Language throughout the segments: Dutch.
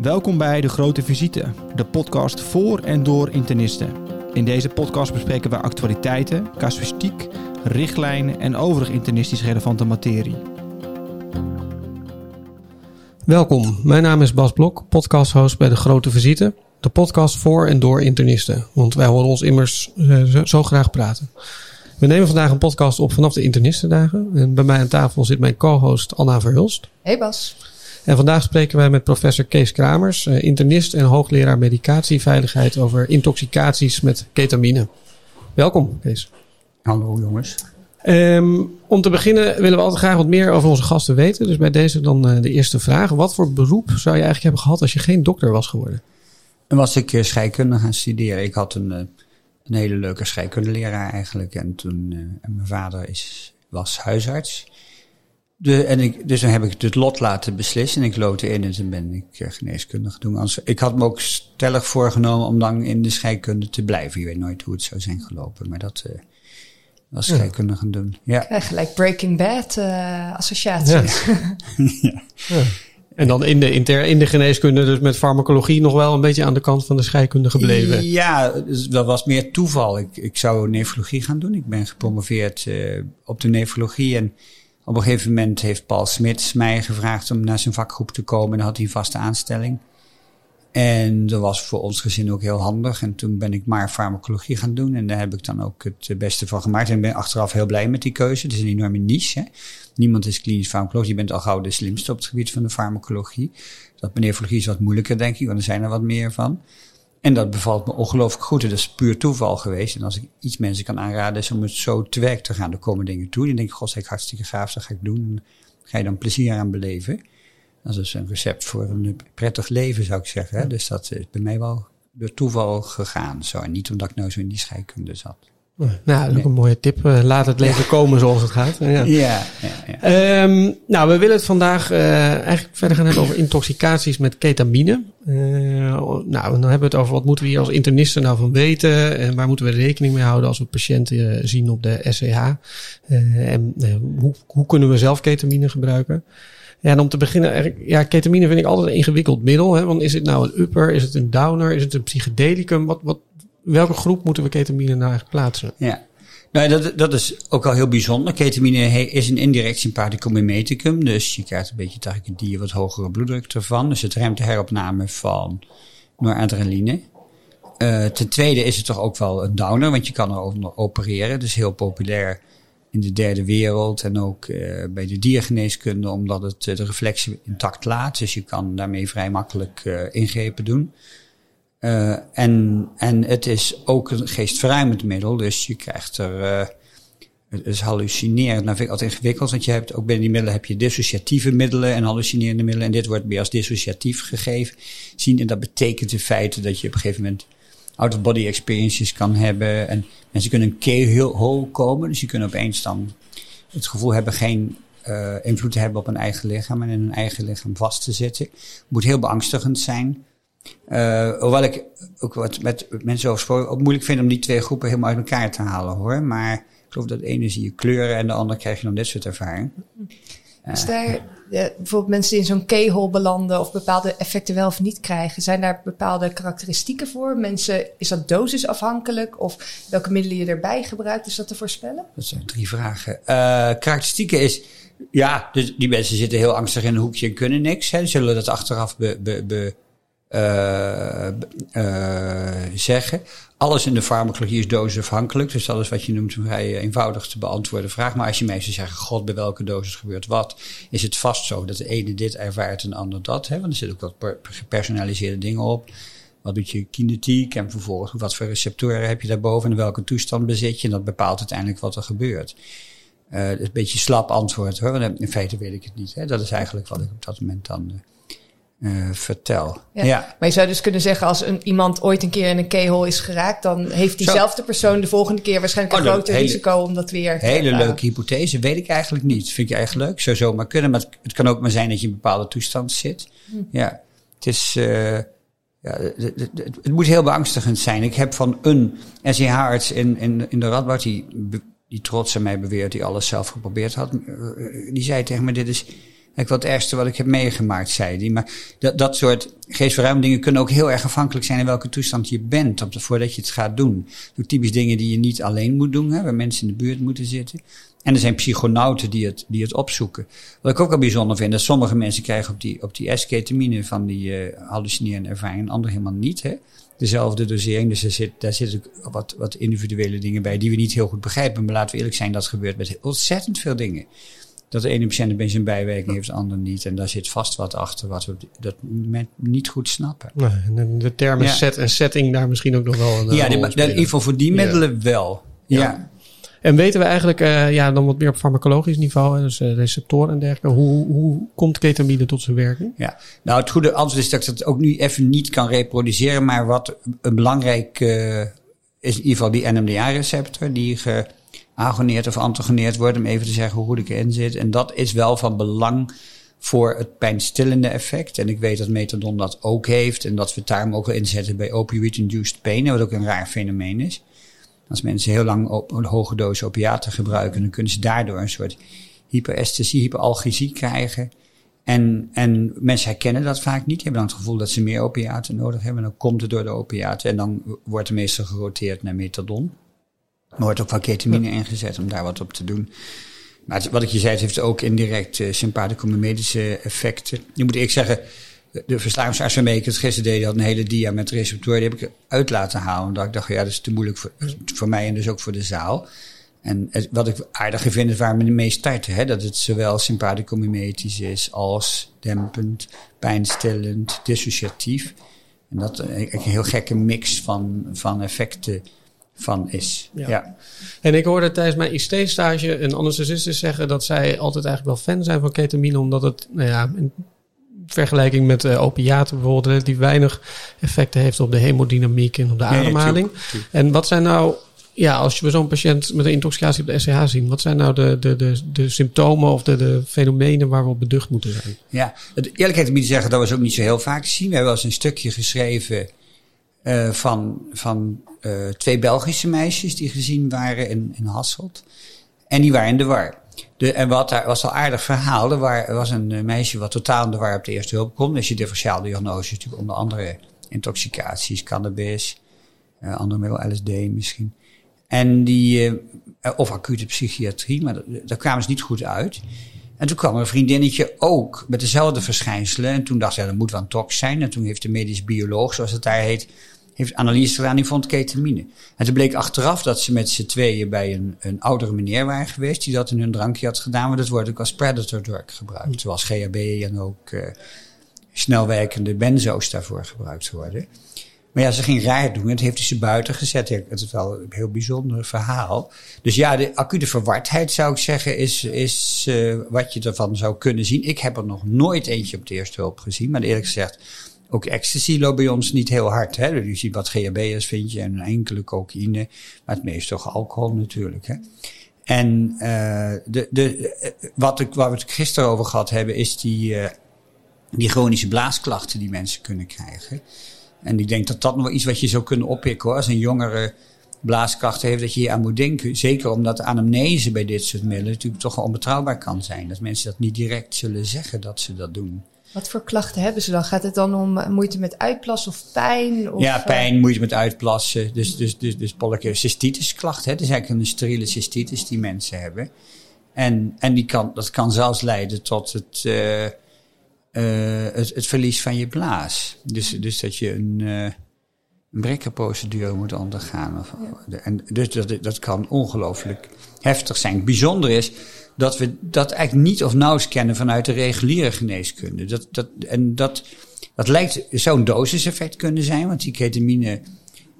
Welkom bij De Grote Visite, de podcast voor en door internisten. In deze podcast bespreken we actualiteiten, casuïstiek, richtlijnen en overig internistisch relevante materie. Welkom, mijn naam is Bas Blok, podcasthost bij De Grote Visite. De podcast voor en door internisten, want wij horen ons immers uh, zo graag praten. We nemen vandaag een podcast op vanaf de internistendagen. En bij mij aan tafel zit mijn co-host Anna Verhulst. Hey Bas. En vandaag spreken wij met professor Kees Kramers, eh, internist en hoogleraar medicatieveiligheid over intoxicaties met ketamine. Welkom, Kees. Hallo jongens. Um, om te beginnen willen we altijd graag wat meer over onze gasten weten. Dus bij deze dan uh, de eerste vraag. Wat voor beroep zou je eigenlijk hebben gehad als je geen dokter was geworden? Dan was ik uh, scheikunde gaan studeren. Ik had een, een hele leuke scheikundeleraar eigenlijk. En toen, en mijn vader is, was huisarts. De, en ik, dus dan heb ik het lot laten beslissen en ik loodde in en toen ben ik uh, geneeskundige doen. Ik had me ook stellig voorgenomen om dan in de scheikunde te blijven. Je weet nooit hoe het zou zijn gelopen, maar dat uh, was scheikunde gaan doen. Ja. ja gelijk Breaking Bad uh, associatie. Ja. ja. ja. En dan in de, inter, in de geneeskunde, dus met farmacologie, nog wel een beetje aan de kant van de scheikunde gebleven. Ja, dus dat was meer toeval. Ik, ik zou nefrologie gaan doen. Ik ben gepromoveerd op de nefrologie en op een gegeven moment heeft Paul Smits mij gevraagd om naar zijn vakgroep te komen. En dan had hij een vaste aanstelling. En dat was voor ons gezin ook heel handig. En toen ben ik maar farmacologie gaan doen. En daar heb ik dan ook het beste van gemaakt. En ben achteraf heel blij met die keuze. Het is een enorme niche. Hè? Niemand is klinisch farmacoloog. Je bent al gauw de slimste op het gebied van de farmacologie. Dat nefrologie is wat moeilijker, denk ik. Want er zijn er wat meer van. En dat bevalt me ongelooflijk goed. En dat is puur toeval geweest. En als ik iets mensen kan aanraden, is om het zo te werk te gaan. Er komen dingen toe. En denk ik, god, ik hartstikke gaaf, dat ga ik doen. En ga je dan plezier aan beleven. Dat is een recept voor een prettig leven, zou ik zeggen. Dus dat is bij mij wel door toeval gegaan. Zo. En niet omdat ik nou zo in die scheikunde zat. Nou, ook een mooie tip. laat het leven komen zoals het gaat. Ja, ja. ja, ja. Um, nou, we willen het vandaag uh, eigenlijk verder gaan hebben over intoxicaties met ketamine. Uh, nou, dan hebben we het over wat moeten we hier als internisten nou van weten. En waar moeten we rekening mee houden als we patiënten zien op de SCH. Uh, en hoe, hoe kunnen we zelf ketamine gebruiken? Ja, en om te beginnen, ja, ketamine vind ik altijd een ingewikkeld middel. Hè? Want is het nou een upper, is het een downer, is het een psychedelicum? Wat, wat, welke groep moeten we ketamine nou plaatsen? Ja. Nou, dat, dat is ook al heel bijzonder. Ketamine is een indirect sympathicum Dus je krijgt een beetje tachycardie, wat hogere bloeddruk ervan. Dus het remt de heropname van noradrenaline. Uh, ten tweede is het toch ook wel een downer, want je kan er nog opereren. Dus heel populair in de derde wereld en ook uh, bij de diergeneeskunde, omdat het uh, de reflexie intact laat. Dus je kan daarmee vrij makkelijk ingrepen doen. Uh, en, en het is ook een geestverruimend middel, dus je krijgt er. Uh, het is hallucinerend. Nou vind ik altijd ingewikkeld, want je hebt ook bij die middelen heb je dissociatieve middelen en hallucinerende middelen. En dit wordt meer als dissociatief gegeven. Zien, en dat betekent in feite dat je op een gegeven moment out-of-body experiences kan hebben. En mensen kunnen een heel hoog komen, dus je kunt opeens dan het gevoel hebben geen uh, invloed te hebben op een eigen lichaam en in een eigen lichaam vast te zitten. Moet heel beangstigend zijn. Uh, hoewel ik ook wat met mensen over gesproken ook moeilijk vind om die twee groepen helemaal uit elkaar te halen hoor. Maar ik geloof dat de ene zie je kleuren en de andere krijg je dan dit soort ervaring. Is daar ja, bijvoorbeeld mensen die in zo'n keyhole belanden of bepaalde effecten wel of niet krijgen, zijn daar bepaalde karakteristieken voor? Mensen, is dat dosisafhankelijk of welke middelen je erbij gebruikt? Is dat te voorspellen? Dat zijn drie vragen. Uh, karakteristieken is, ja, dus die mensen zitten heel angstig in een hoekje en kunnen niks. Hè. Zullen dat achteraf be, be, be uh, zeggen. Alles in de farmacologie is dosisafhankelijk. Dus dat is wat je noemt een vrij eenvoudig te beantwoorden vraag. Maar als je mensen zegt, god, bij welke dosis gebeurt wat, is het vast zo dat de ene dit ervaart en de ander dat. Hè? Want er zitten ook wat gepersonaliseerde dingen op. Wat doet je kinetiek en vervolgens wat voor receptoren heb je daarboven en welke toestand bezit je. En dat bepaalt uiteindelijk wat er gebeurt. Uh, is een beetje slap antwoord hoor, want in feite weet ik het niet. Hè? Dat is eigenlijk wat ik op dat moment dan uh, vertel. Ja. ja. Maar je zou dus kunnen zeggen, als een, iemand ooit een keer in een keyhole is geraakt, dan heeft diezelfde persoon de volgende keer waarschijnlijk een oh, groter risico om dat weer. Hele uh, leuke hypothese, weet ik eigenlijk niet. Vind je eigenlijk leuk? Zou zomaar kunnen, maar het, het, kan ook maar zijn dat je in een bepaalde toestand zit. Hm. Ja, het is. Uh, ja, het, het, het, moet heel beangstigend zijn. Ik heb van een SCH-arts in, in, in de Radboud, die, die trots aan mij beweert, die alles zelf geprobeerd had, die zei tegen me: Dit is Kijk, wat het ergste wat ik heb meegemaakt, zei hij. Maar dat, dat soort geestverruimende dingen kunnen ook heel erg afhankelijk zijn in welke toestand je bent op de, voordat je het gaat doen. Ook typisch dingen die je niet alleen moet doen, hè, waar mensen in de buurt moeten zitten. En er zijn psychonauten die het, die het opzoeken. Wat ik ook al bijzonder vind, dat sommige mensen krijgen op die, op die S-ketamine van die uh, hallucinerende ervaring, en anderen helemaal niet. Hè. Dezelfde dosering, dus er zit, daar zitten wat, wat individuele dingen bij die we niet heel goed begrijpen. Maar laten we eerlijk zijn, dat gebeurt met ontzettend veel dingen dat de ene patiënt een zijn bijwerking heeft, de ander niet. En daar zit vast wat achter wat we op dat moment niet goed snappen. Nee, de termen set en setting daar misschien ook nog wel een Ja, in ieder geval voor die middelen wel. ja. En weten we eigenlijk, uh, ja, dan wat meer op farmacologisch niveau, dus uh, receptoren en dergelijke, hoe, hoe komt ketamine tot zijn werking? Ja, nou het goede antwoord is dat ik dat ook nu even niet kan reproduceren, maar wat een belangrijk uh, is in ieder geval die NMDA-receptor, die ge, agoneerd of antagoneerd wordt, om even te zeggen hoe goed ik erin zit. En dat is wel van belang voor het pijnstillende effect. En ik weet dat methadon dat ook heeft en dat we het daarom ook wel inzetten bij opioid-induced pain, wat ook een raar fenomeen is. Als mensen heel lang op een hoge dosis opiaten gebruiken, dan kunnen ze daardoor een soort hyperesthesie, hyperalgesie krijgen. En, en mensen herkennen dat vaak niet. Die hebben dan het gevoel dat ze meer opiaten nodig hebben. En dan komt het door de opiaten en dan wordt er meestal geroteerd naar methadon. Wordt ook wel ketamine ingezet om daar wat op te doen. Maar wat ik je zei, het heeft ook indirect uh, effecten. Nu moet ik zeggen, de verslavingsarts waarmee ik het gisteren deed, had een hele dia met receptoren. Die heb ik uit laten halen. Omdat ik dacht, ja, dat is te moeilijk voor, voor mij en dus ook voor de zaal. En wat ik aardig vind is waar we mee starten. Hè? Dat het zowel sympathico-mimetisch is als dempend, pijnstillend, dissociatief. En dat eh, een heel gekke mix van, van effecten van is. Ja. En ik hoorde tijdens mijn ICT-stage een anesthesist zeggen dat zij altijd eigenlijk wel fan zijn van ketamine, omdat het, nou ja, in vergelijking met uh, opiaten bijvoorbeeld, relatief weinig effecten heeft op de hemodynamiek en op de ademhaling. En wat zijn nou, ja, als je zo'n patiënt met een intoxicatie op de SCH zien, wat zijn nou de, de, de, de symptomen of de, de fenomenen waar we op beducht moeten zijn? Ja, het eerlijkheid moet zeggen, dat we ook niet zo heel vaak zien. We hebben wel eens een stukje geschreven uh, van, van uh, twee Belgische meisjes die gezien waren in, in Hasselt. En die waren in de war. De, en wat daar was al aardig verhaal. Er was een eh, meisje wat totaal in de war op de eerste hulp komt. Dus je differentiaal diagnose natuurlijk onder andere intoxicaties, cannabis, uh, andere middel, LSD misschien. En die, of acute psychiatrie, maar daar kwamen ze niet goed uit. En toen kwam een vriendinnetje ook met dezelfde verschijnselen. En toen dacht ze, ja, dat moet wel een tox zijn. En toen heeft de medisch bioloog, zoals het daar heet, heeft analyse gedaan, die vond ketamine. En toen bleek achteraf dat ze met z'n tweeën bij een, een oudere meneer waren geweest, die dat in hun drankje had gedaan, maar dat wordt ook als predator drug gebruikt. Zoals GHB en ook uh, snelwerkende benzo's daarvoor gebruikt worden. Maar ja, ze ging raar doen. Het heeft hij ze buiten gezet. Het is wel een heel bijzonder verhaal. Dus ja, de acute verwardheid zou ik zeggen is, is uh, wat je ervan zou kunnen zien. Ik heb er nog nooit eentje op de eerste hulp gezien. Maar eerlijk gezegd, ook ecstasy loopt bij ons niet heel hard. Hè? Dus je ziet wat GHB'ers vind je en enkele cocaïne. Maar het meeste toch alcohol natuurlijk. Hè? En uh, de, de, wat ik, waar we het gisteren over gehad hebben, is die, uh, die chronische blaasklachten die mensen kunnen krijgen. En ik denk dat dat nog wel iets wat je zou kunnen oppikken hoor. Als een jongere blaaskrachten heeft, dat je hier aan moet denken. Zeker omdat de anamnese bij dit soort middelen natuurlijk toch onbetrouwbaar kan zijn. Dat mensen dat niet direct zullen zeggen dat ze dat doen. Wat voor klachten hebben ze dan? Gaat het dan om moeite met uitplassen of pijn? Of, ja, pijn, moeite met uitplassen. Dus, dus, dus, dus. Het is eigenlijk een steriele cystitis die mensen hebben. En, en die kan, dat kan zelfs leiden tot het, uh, uh, het, het, verlies van je blaas. Dus, dus dat je een, uh, een brekkerprocedure moet ondergaan. Of, ja. en dus dat, dat kan ongelooflijk heftig zijn. Bijzonder is dat we dat eigenlijk niet of nauwelijks kennen vanuit de reguliere geneeskunde. Dat, dat, en dat, dat lijkt, zo'n dosiseffect kunnen zijn, want die ketamine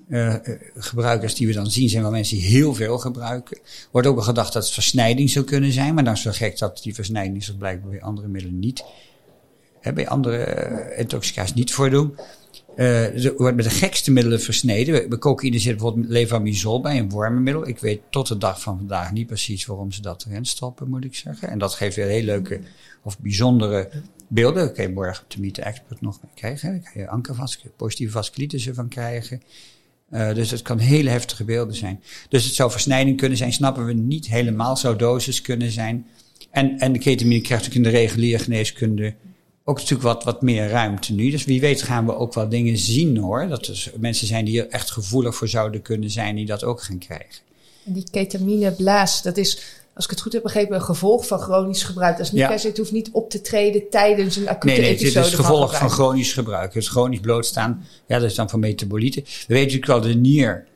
uh, gebruikers die we dan zien zijn wel mensen die heel veel gebruiken. Wordt ook al gedacht dat het versnijding zou kunnen zijn, maar dan is het zo gek dat die versnijding zich blijkbaar bij andere middelen niet, hè, bij andere uh, intoxicaties niet voordoen. Uh, er wordt met de gekste middelen versneden. Bij cocaïne zit bijvoorbeeld levamisol bij, een wormenmiddel. Ik weet tot de dag van vandaag niet precies waarom ze dat erin stoppen, moet ik zeggen. En dat geeft weer heel leuke of bijzondere beelden. Je morgen de Meet Expert nog krijgen. Daar kan je ankervas, positieve vasculitis van krijgen. Uh, dus het kan hele heftige beelden zijn. Dus het zou versnijding kunnen zijn, snappen we niet helemaal. Zou dosis kunnen zijn. En, en de ketamine krijgt natuurlijk in de reguliere geneeskunde ook natuurlijk wat, wat meer ruimte nu. Dus wie weet gaan we ook wel dingen zien hoor. Dat er mensen zijn die er echt gevoelig voor zouden kunnen zijn, die dat ook gaan krijgen. En die ketamineblaas, dat is, als ik het goed heb begrepen, een gevolg van chronisch gebruik. Dat is niet Ja. per se, het hoeft niet op te treden tijdens een acute Nee, nee, het episode is het gevolg van chronisch gebruik. Dus chronisch blootstaan, ja, dat is dan van metabolieten. We weten natuurlijk wel de nier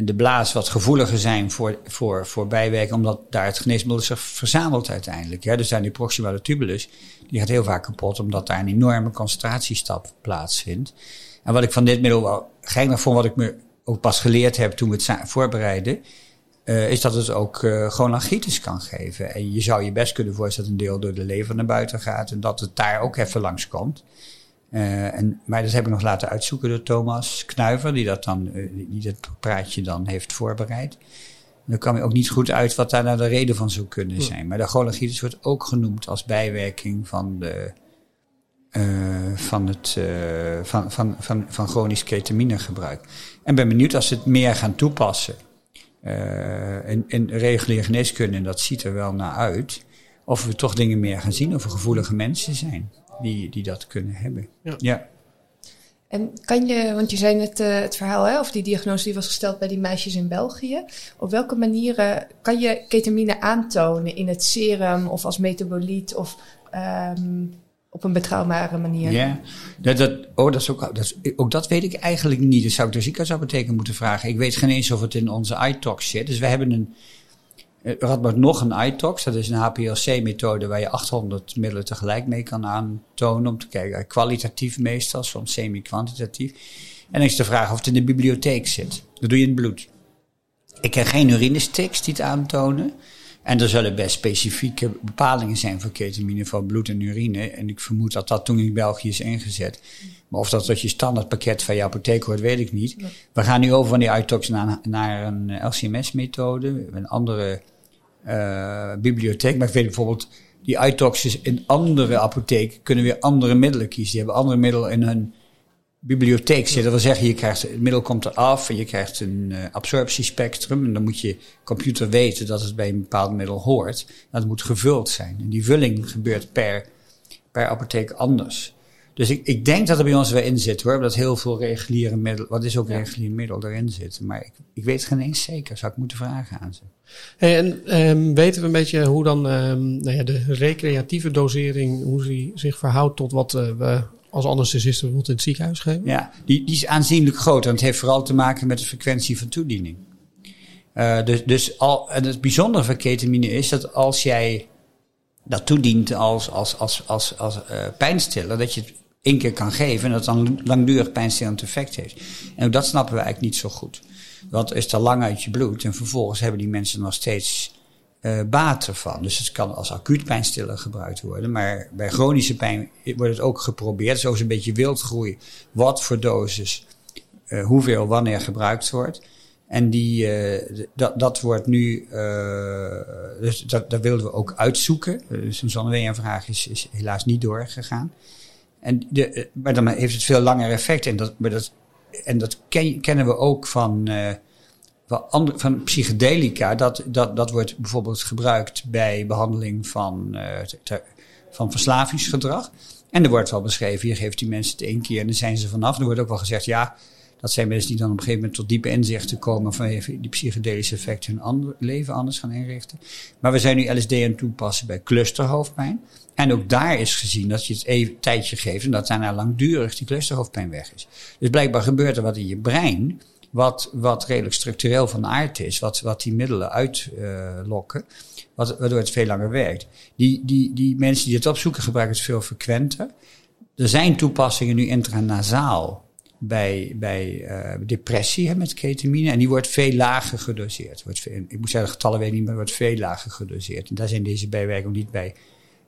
en de blaas wat gevoeliger zijn voor, voor, voor omdat daar het geneesmiddel zich verzamelt uiteindelijk. Ja, dus daar die proximale tubulus, die gaat heel vaak kapot, omdat daar een enorme concentratiestap plaatsvindt. En wat ik van dit middel wel geinig vond, wat ik me ook pas geleerd heb toen we het voorbereiden, eh, is dat het ook eh gewoon angitis kan geven. En je zou je best kunnen voorstellen dat een deel door de lever naar buiten gaat en dat het daar ook even langskomt. Eh en, maar dat heb ik nog laten uitzoeken door Thomas Knuiver, die dat dan, eh, die dat praatje dan heeft voorbereid. En dan kwam je ook niet goed uit wat daar nou de reden van zou kunnen zijn. Maar de cholangitis wordt ook genoemd als bijwerking van de, eh, van, het, van, van, van, van chronisch ketaminegebruik. En ben benieuwd als ze het meer gaan toepassen in, in reguliere geneeskunde, en dat ziet er wel naar uit, of we toch dingen meer gaan zien, of er gevoelige mensen zijn die, die dat kunnen hebben. Ja. ja. En kan je, want je zei net eh, het verhaal, hè, of die diagnose die was gesteld bij die meisjes in België. Op welke manieren kan je ketamine aantonen in het serum of als metaboliet of ehm, op een betrouwbare manier? Ja, dat, dat, oh, dat is ook, dat is, ook dat weet ik eigenlijk niet. Dat zou ik de ziekenhuisapotheker moeten vragen. Ik weet geen eens of het in onze iTox zit. Dus we hebben een, Radboud nog een iTox. Dat is een HPLC-methode waar je 800 middelen tegelijk mee kan aantonen. Om te kijken, kwalitatief meestal, soms semi-kwantitatief. En dan is de vraag of het in de bibliotheek zit. Dat doe je in het bloed. Ik ken geen urinestics die het aantonen. En er zullen best specifieke bepalingen zijn voor ketamine van bloed en urine. En ik vermoed dat dat toen in België is ingezet. Maar of dat tot je standaardpakket van je apotheek hoort, weet ik niet. We gaan nu over van die iTox naar, naar een LCMS-methode. Een andere eh, bibliotheek. Maar ik weet bijvoorbeeld, die iTox's in andere apotheken kunnen weer andere middelen kiezen. Die hebben andere middelen in hun bibliotheek zitten. Dat wil zeggen, je krijgt, het middel komt eraf en je krijgt een uh, absorptiespectrum. En dan moet je computer weten dat het bij een bepaald middel hoort. Dat moet gevuld zijn. En die vulling gebeurt per, per apotheek anders. Dus ik, ik denk dat er bij ons wel in zit hoor. Dat heel veel reguliere middel, wat is ook ja. regulier middel, erin zit. Maar ik, ik weet het geen eens zeker. Zou ik moeten vragen aan ze. Hey, en um, weten we een beetje hoe dan um, nou ja, de recreatieve dosering, hoe die zich verhoudt tot wat uh, we als anesthesisten bijvoorbeeld in het ziekenhuis geven? Ja, die, die is aanzienlijk groter. En het heeft vooral te maken met de frequentie van toediening. Uh, dus, dus al, en het bijzondere van ketamine is dat als jij dat toedient als, als, als, als, als uh, pijnstiller, dat je het één keer kan geven en dat dan langdurig pijnstillend effect heeft. En ook dat snappen we eigenlijk niet zo goed. Want is te lang uit je bloed en vervolgens hebben die mensen nog steeds uh, baat ervan. Dus het kan als acuut pijnstiller gebruikt worden. Maar bij chronische pijn wordt het ook geprobeerd. Zo is een beetje wildgroei. Wat voor dosis, uh, hoeveel, wanneer gebruikt wordt. En die, uh, dat, dat wordt nu, dus dat, dat wilden we ook uitzoeken. Dus een zonneweeënvraag is, is helaas niet doorgegaan. En de, maar dan heeft het veel langer effect. En dat, maar dat, en dat ken, kennen we ook van van, psychedelica, dat, dat, dat wordt bijvoorbeeld gebruikt bij behandeling van, ter, van verslavingsgedrag. En er wordt wel beschreven, je geeft die mensen het één keer en dan zijn ze vanaf. Er wordt ook wel gezegd, ja, dat zijn mensen die dan op een gegeven moment tot diepe inzichten komen van die psychedelische effecten hun leven anders gaan inrichten. Maar we zijn nu LSD aan het toepassen bij clusterhoofdpijn. En ook daar is gezien dat je het even een tijdje geeft en dat daarna langdurig die clusterhoofdpijn weg is. Dus blijkbaar gebeurt er wat in je brein wat, wat redelijk structureel van aard is, wat, wat die middelen uitlokken, wat, waardoor het veel langer werkt. Die, die, die mensen die het opzoeken gebruiken het veel frequenter. Er zijn toepassingen nu intranasaal bij, bij uh, depressie hè, met ketamine en die wordt veel lager gedoseerd. Ik moet zeggen, de getallen weet ik niet, maar wordt veel lager gedoseerd. En daar zijn deze bijwerkingen niet bij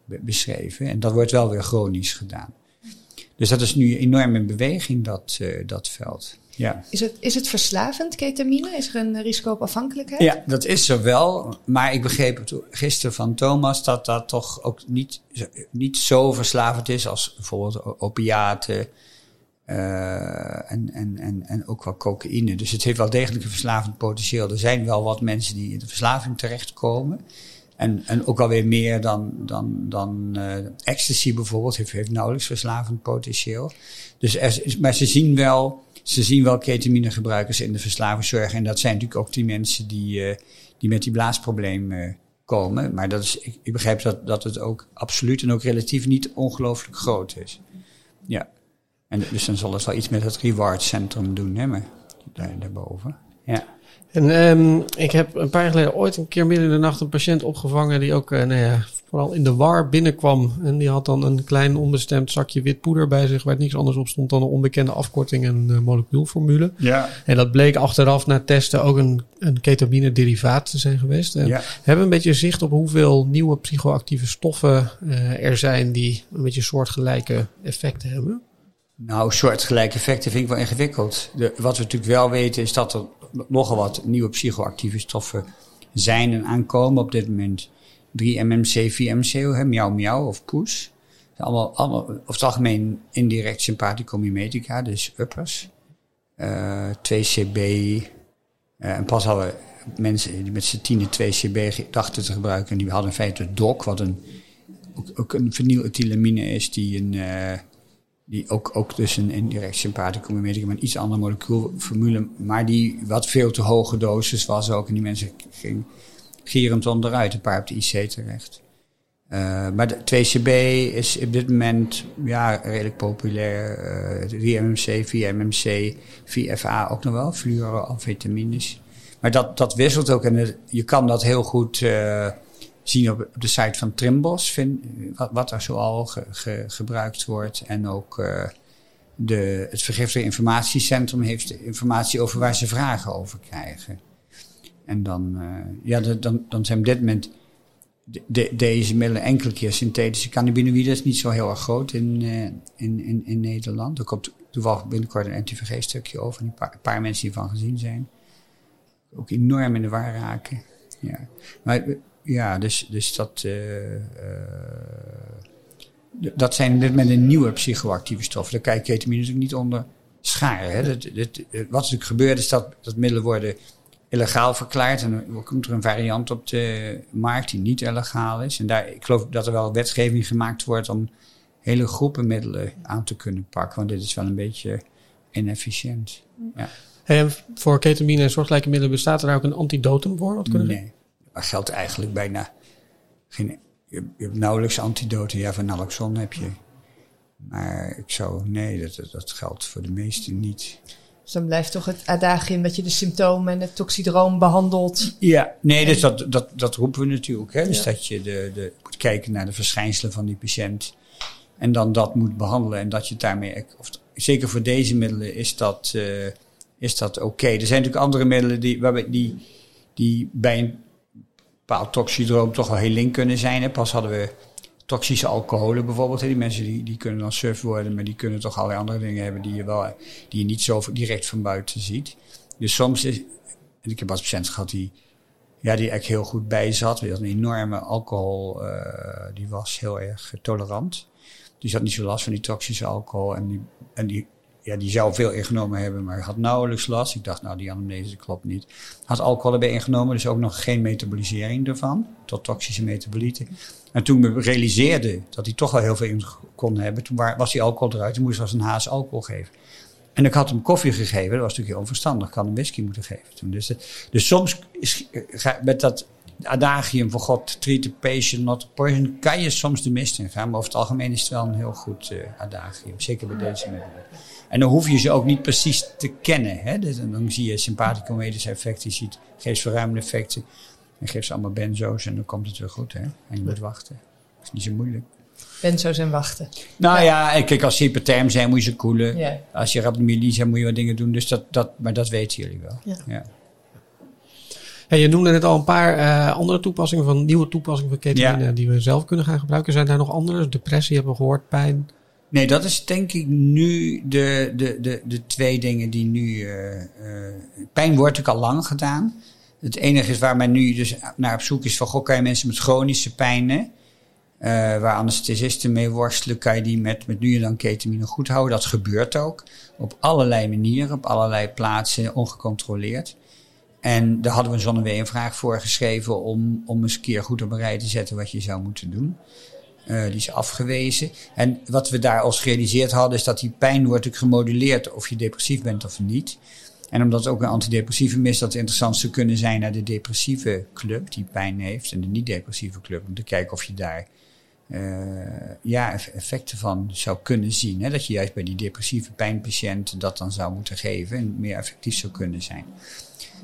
beschreven. En dat wordt wel weer chronisch gedaan. Dus dat is nu enorm in beweging, dat, uh, dat veld. Ja. Is, het, is het verslavend, ketamine? Is er een risico op afhankelijkheid? Ja, dat is er wel. Maar ik begreep gisteren van Thomas dat dat toch ook niet, niet zo verslavend is als bijvoorbeeld opiaten uh, en, en, en, en ook wel cocaïne. Dus het heeft wel degelijk een verslavend potentieel. Er zijn wel wat mensen die in de verslaving terechtkomen. En, en ook alweer meer dan, dan, dan uh, ecstasy bijvoorbeeld, heeft, heeft nauwelijks verslavend potentieel. Dus er, maar ze zien wel, ze zien wel ketaminegebruikers in de verslavingszorg. En dat zijn natuurlijk ook die mensen die, uh, die met die blaasprobleem komen. Maar dat is, ik, begrijp dat, dat het ook absoluut en ook relatief niet ongelooflijk groot is. Ja. En dus dan zal het wel iets met het reward centrum doen, hè, daar, daarboven. Ja. En um, ik heb een paar jaar geleden ooit een keer midden in de nacht een patiënt opgevangen die ook, uh, nou ja, vooral in de war binnenkwam. En die had dan een klein onbestemd zakje wit poeder bij zich, waar niks anders op stond dan een onbekende afkorting en een molecuulformule. Ja. En dat bleek achteraf na testen ook een, een ketamine derivaat te zijn geweest. En Ja. we hebben een beetje zicht op hoeveel nieuwe psychoactieve stoffen uh, er zijn die een beetje soortgelijke effecten hebben. Nou, soortgelijke effecten vind ik wel ingewikkeld. De, wat we natuurlijk wel weten is dat er nogal wat nieuwe psychoactieve stoffen zijn en aankomen. Op dit moment 3-MMC, 4-MCO, hè, miauw miauw of poes. Allemaal, allemaal over het algemeen indirect sympathicomimetica, dus uppers. Uh, 2CB. Uh, en pas hadden mensen die met statine 2CB dachten te gebruiken. En die hadden in feite DOC, wat een, ook, een fenylethylamine is die een... Uh, die ook, ook dus een indirect sympathicomimetica met een iets andere molecuulformule, maar die wat veel te hoge dosis was ook. En die mensen gingen gierend onderuit, een paar op de IC terecht. Uh, maar de 2CB is op dit moment ja, redelijk populair. Uh, 3MMC, 4MMC, 4FA ook nog wel, fluoroamfetamines. Maar dat, dat wisselt ook en je kan dat heel goed uh, zien op, op de site van Trimbos, vind, wat, wat er zoal ge, ge, gebruikt wordt. En ook de, het Vergiftige Informatiecentrum heeft informatie over waar ze vragen over krijgen. En dan, uh, ja, dan, dan zijn op dit moment de, de, deze middelen enkele keer synthetische cannabinoïden. Is niet zo heel erg groot in, uh, in, in, in Nederland. Er komt toevallig binnenkort een NTVG-stukje over. Een paar, een paar mensen die van gezien zijn. Ook enorm in de war raken. Ja. Maar ja, dus, dus dat, uh, uh, dat zijn dit met een nieuwe psychoactieve stoffen. Daar kijkt ketamine natuurlijk niet onder scharen. Hè. Dat, dat, wat natuurlijk gebeurt is dat, dat middelen worden illegaal verklaard. En dan komt er een variant op de markt die niet illegaal is. En daar, ik geloof dat er wel wetgeving gemaakt wordt om hele groepen middelen aan te kunnen pakken. Want dit is wel een beetje inefficiënt. Ja. En voor ketamine en soortgelijke middelen bestaat er daar ook een antidotum voor? Wat kunnen nee. Maar geldt eigenlijk bijna geen. Je, je hebt nauwelijks antidoten. Ja, van naloxon heb je. Maar ik zou. Nee, dat, dat geldt voor de meesten niet. Dus dan blijft toch het adagium dat je de symptomen en het toxidroom behandelt. Ja, nee, dus dat, dat, dat roepen we natuurlijk. Hè? Dus ja. dat je de, de, moet kijken naar de verschijnselen van die patiënt. En dan dat moet behandelen. En dat je daarmee. Of, zeker voor deze middelen is dat, uh, is dat oké. Okay. Er zijn natuurlijk andere middelen die, waarbij die, die bij een bepaald toxidroom toch wel heel link kunnen zijn. Hè? Pas hadden we toxische alcoholen bijvoorbeeld. Die mensen die, die kunnen dan surf worden, maar die kunnen toch allerlei andere dingen hebben die je, wel, die je niet zo direct van buiten ziet. Dus soms is, ik heb als patiënt gehad die, ja, die eigenlijk heel goed bij zat. Die had een enorme alcohol, uh, die was heel erg tolerant. Die zat niet zo last van die toxische alcohol en die, en die ja, die zou veel ingenomen hebben, maar had nauwelijks last. Ik dacht, nou, die anamnese klopt niet. Had alcohol erbij ingenomen, dus ook nog geen metabolisering ervan, tot toxische metabolieten. En toen we realiseerden dat hij toch wel heel veel in kon hebben, toen was die alcohol eruit, toen moest als een haas alcohol geven. En ik had hem koffie gegeven, dat was natuurlijk heel onverstandig. Ik had hem whisky moeten geven toen. Dus, dus soms met dat adagium van God, treat the patient, not the poison, kan je soms de mist in gaan. Maar over het algemeen is het wel een heel goed uh, adagium, zeker bij deze middelen. En dan hoef je ze ook niet precies te kennen. Hè? Dus dan zie je sympathico-medische effecten, je ziet geestverruimende effecten. En geef ze allemaal benzo's en dan komt het weer goed. Hè? En je moet wachten. Dat is niet zo moeilijk. Benzo's en wachten. Nou ja, ja kijk, als ze hyperterm zijn moet je ze koelen. Ja. Als je rhabdomyolyse hebt moet je wat dingen doen. Dus dat, dat, maar dat weten jullie wel. Ja. ja. Ja, je noemde net al een paar uh, andere toepassingen van nieuwe toepassingen van ketamine Ja. die we zelf kunnen gaan gebruiken. Zijn daar nog andere? Depressie hebben we gehoord, pijn. Nee, dat is denk ik nu de, de, de, de twee dingen die nu. Uh, uh, pijn wordt ook al lang gedaan. Het enige is waar men nu dus naar op zoek is van, goh, kan je mensen met chronische pijnen, uh, waar anesthesisten mee worstelen, kan je die met, met nu en dan ketamine goed houden. Dat gebeurt ook. Op allerlei manieren, op allerlei plaatsen, ongecontroleerd. En daar hadden we Zonnewee een vraag voor geschreven om, om eens een keer goed op een rij te zetten wat je zou moeten doen. Uh, die is afgewezen. En wat we daar als gerealiseerd hadden, is dat die pijn wordt gemoduleerd of je depressief bent of niet. En omdat ook een antidepressieve is, dat interessant zou kunnen zijn naar de depressieve club die pijn heeft en de niet-depressieve club. Om te kijken of je daar uh, ja, effecten van zou kunnen zien. Hè? Dat je juist bij die depressieve pijnpatiënt dat dan zou moeten geven en meer effectief zou kunnen zijn.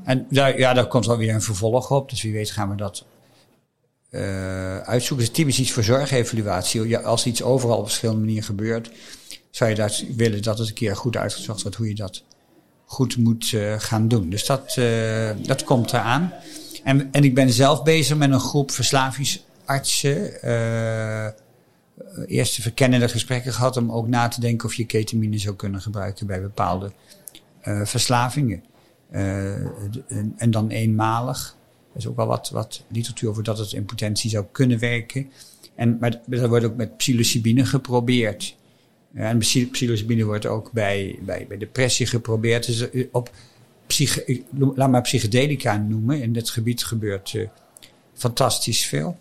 En daar, ja, daar komt wel weer een vervolg op. Dus wie weet gaan we dat uitzoeken. Het is typisch iets voor zorgevaluatie. Als iets overal op verschillende manieren gebeurt, zou je daar willen dat het een keer goed uitgezocht wordt hoe je dat goed moet uh, gaan doen. Dus dat, uh, dat komt eraan. En, en ik ben zelf bezig met een groep verslavingsartsen. Uh, eerste verkennende gesprekken gehad om ook na te denken of je ketamine zou kunnen gebruiken bij bepaalde verslavingen. En, en, dan eenmalig. Is ook wel wat, wat literatuur over dat het in potentie zou kunnen werken. En, maar er wordt ook met psilocybine geprobeerd. En psilocybine wordt ook bij, bij, bij depressie geprobeerd. Dus eh, op psych, laat maar psychedelica noemen. In dit gebied gebeurt uh, fantastisch veel.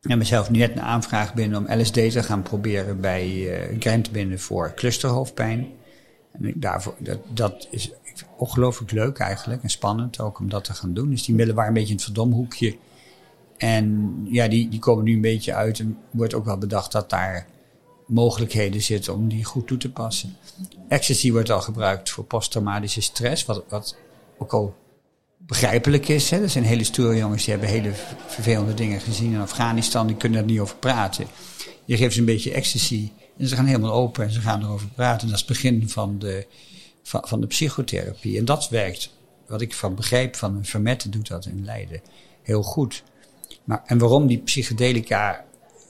Heb mezelf net een aanvraag binnen om LSD te gaan proberen bij uh, Grant binnen voor clusterhoofdpijn. En daarvoor, dat, dat is ongelooflijk leuk eigenlijk en spannend ook om dat te gaan doen. Dus die middelen waren een beetje in het verdomhoekje. En ja, die, die komen nu een beetje uit en wordt ook wel bedacht dat daar mogelijkheden zitten om die goed toe te passen. Ecstasy wordt al gebruikt voor posttraumatische stress, wat, wat ook al begrijpelijk is. Hè. Er zijn hele stoere jongens die hebben hele vervelende dingen gezien in Afghanistan, die kunnen er niet over praten. Je geeft ze een beetje ecstasy en ze gaan helemaal open en ze gaan erover praten. dat is het begin van de, van, van de psychotherapie. En dat werkt, wat ik van begrijp van Vermetten doet dat in Leiden, heel goed. Maar, en waarom die psychedelica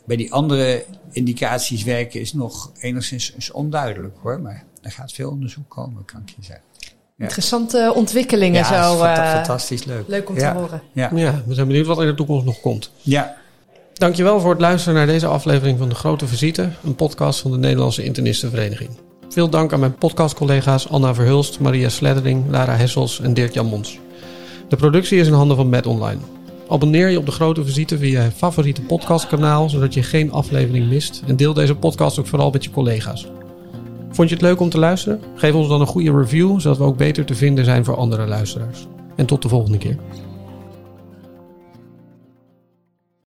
bij die andere indicaties werken is nog enigszins is onduidelijk hoor. Maar er gaat veel onderzoek komen, kan ik je zeggen. Ja. Interessante ontwikkelingen ja, zo. Uh, fantastisch leuk. Leuk om te horen. Ja. ja, we zijn benieuwd wat er in de toekomst nog komt. Ja. Dankjewel voor het luisteren naar deze aflevering van De Grote Visite, een podcast van de Nederlandse Internistenvereniging. Veel dank aan mijn podcastcollega's Anna Verhulst, Maria Sleddering, Lara Hessels en Dirk-Jan Mons. De productie is in handen van Met Online. Abonneer je op de grote visite via je favoriete podcastkanaal, zodat je geen aflevering mist. En deel deze podcast ook vooral met je collega's. Vond je het leuk om te luisteren? Geef ons dan een goede review, zodat we ook beter te vinden zijn voor andere luisteraars. En tot de volgende keer.